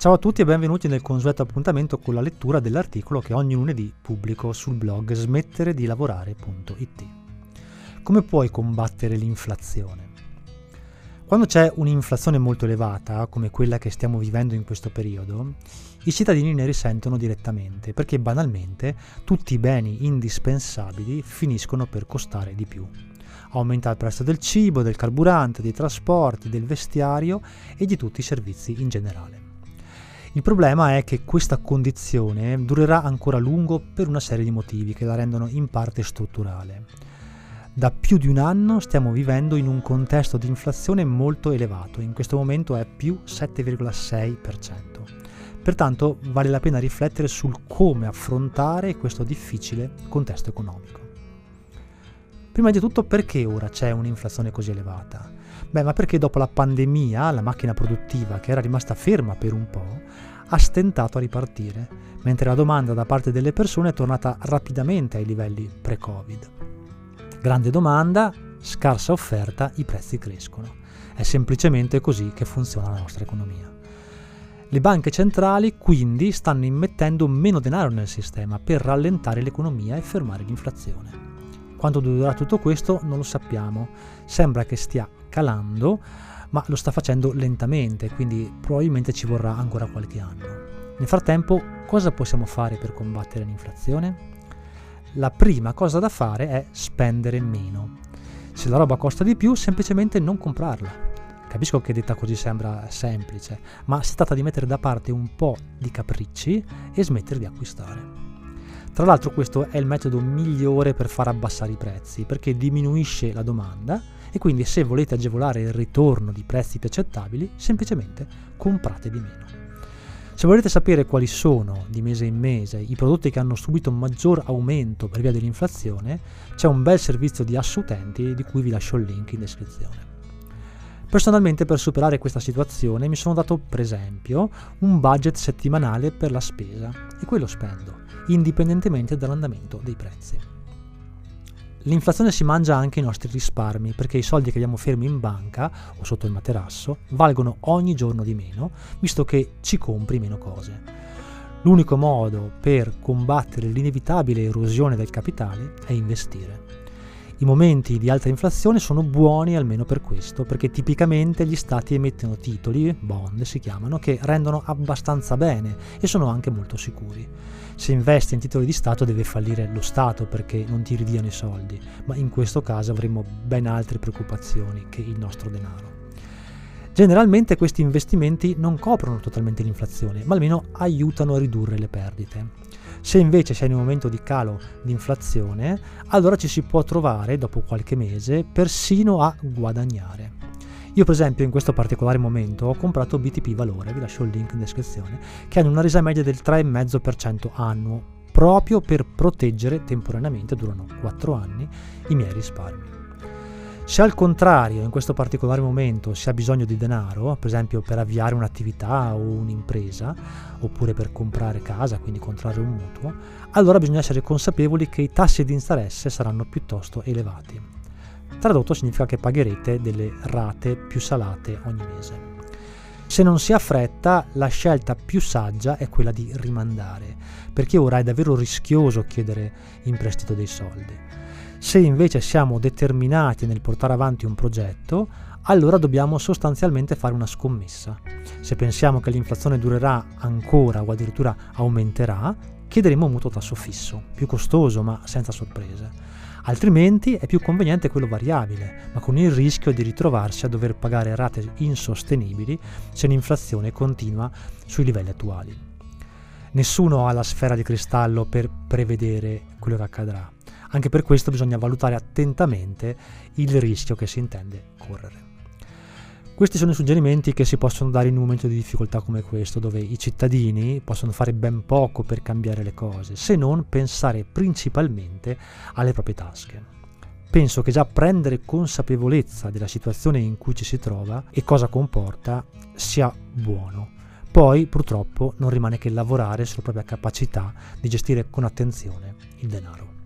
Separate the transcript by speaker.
Speaker 1: Ciao a tutti e benvenuti nel consueto appuntamento con la lettura dell'articolo che ogni lunedì pubblico sul blog smettere di lavorare.it. Come puoi combattere l'inflazione? Quando c'è un'inflazione molto elevata, come quella che stiamo vivendo in questo periodo, i cittadini ne risentono direttamente perché banalmente tutti i beni indispensabili finiscono per costare di più. Aumenta il prezzo del cibo, del carburante, dei trasporti, del vestiario e di tutti i servizi in generale. Il problema è che questa condizione durerà ancora a lungo per una serie di motivi che la rendono in parte strutturale. Da più di un anno stiamo vivendo in un contesto di inflazione molto elevato, in questo momento è più 7,6%. Pertanto vale la pena riflettere sul come affrontare questo difficile contesto economico. Prima di tutto perché ora c'è un'inflazione così elevata? Beh, ma perché dopo la pandemia la macchina produttiva, che era rimasta ferma per un po', ha stentato a ripartire, mentre la domanda da parte delle persone è tornata rapidamente ai livelli pre-Covid. Grande domanda, scarsa offerta, i prezzi crescono. È semplicemente così che funziona la nostra economia. Le banche centrali quindi stanno immettendo meno denaro nel sistema per rallentare l'economia e fermare l'inflazione. Quanto durerà tutto questo non lo sappiamo, sembra che stia calando, ma lo sta facendo lentamente, quindi probabilmente ci vorrà ancora qualche anno. Nel frattempo, cosa possiamo fare per combattere l'inflazione? La prima cosa da fare è spendere meno. Se la roba costa di più, semplicemente non comprarla. Capisco che detta così sembra semplice, ma si tratta di mettere da parte un po' di capricci e smettere di acquistare. Tra l'altro questo è il metodo migliore per far abbassare i prezzi perché diminuisce la domanda e quindi se volete agevolare il ritorno di prezzi più accettabili semplicemente comprate di meno. Se volete sapere quali sono di mese in mese i prodotti che hanno subito maggior aumento per via dell'inflazione, c'è un bel servizio di assutenti di cui vi lascio il link in descrizione. Personalmente per superare questa situazione mi sono dato per esempio un budget settimanale per la spesa e quello spendo indipendentemente dall'andamento dei prezzi. L'inflazione si mangia anche i nostri risparmi perché i soldi che abbiamo fermi in banca o sotto il materasso valgono ogni giorno di meno, visto che ci compri meno cose. L'unico modo per combattere l'inevitabile erosione del capitale è investire. I momenti di alta inflazione sono buoni almeno per questo, perché tipicamente gli stati emettono titoli, bond si chiamano, che rendono abbastanza bene e sono anche molto sicuri. Se investi in titoli di Stato deve fallire lo Stato perché non ti ridiano i soldi, ma in questo caso avremo ben altre preoccupazioni che il nostro denaro. Generalmente questi investimenti non coprono totalmente l'inflazione, ma almeno aiutano a ridurre le perdite. Se invece sei in un momento di calo di inflazione, allora ci si può trovare dopo qualche mese persino a guadagnare. Io per esempio in questo particolare momento ho comprato BTP Valore, vi lascio il link in descrizione, che hanno una resa media del 3,5% annuo, proprio per proteggere temporaneamente, durano 4 anni, i miei risparmi. Se al contrario in questo particolare momento si ha bisogno di denaro, per esempio per avviare un'attività o un'impresa, oppure per comprare casa, quindi contrarre un mutuo, allora bisogna essere consapevoli che i tassi di interesse saranno piuttosto elevati. Tradotto significa che pagherete delle rate più salate ogni mese. Se non si ha fretta, la scelta più saggia è quella di rimandare, perché ora è davvero rischioso chiedere in prestito dei soldi. Se invece siamo determinati nel portare avanti un progetto, allora dobbiamo sostanzialmente fare una scommessa. Se pensiamo che l'inflazione durerà ancora o addirittura aumenterà, chiederemo un mutuo tasso fisso, più costoso ma senza sorprese. Altrimenti è più conveniente quello variabile, ma con il rischio di ritrovarsi a dover pagare rate insostenibili se l'inflazione continua sui livelli attuali. Nessuno ha la sfera di cristallo per prevedere quello che accadrà. Anche per questo bisogna valutare attentamente il rischio che si intende correre. Questi sono i suggerimenti che si possono dare in un momento di difficoltà come questo, dove i cittadini possono fare ben poco per cambiare le cose, se non pensare principalmente alle proprie tasche. Penso che già prendere consapevolezza della situazione in cui ci si trova e cosa comporta sia buono. Poi purtroppo non rimane che lavorare sulla propria capacità di gestire con attenzione il denaro.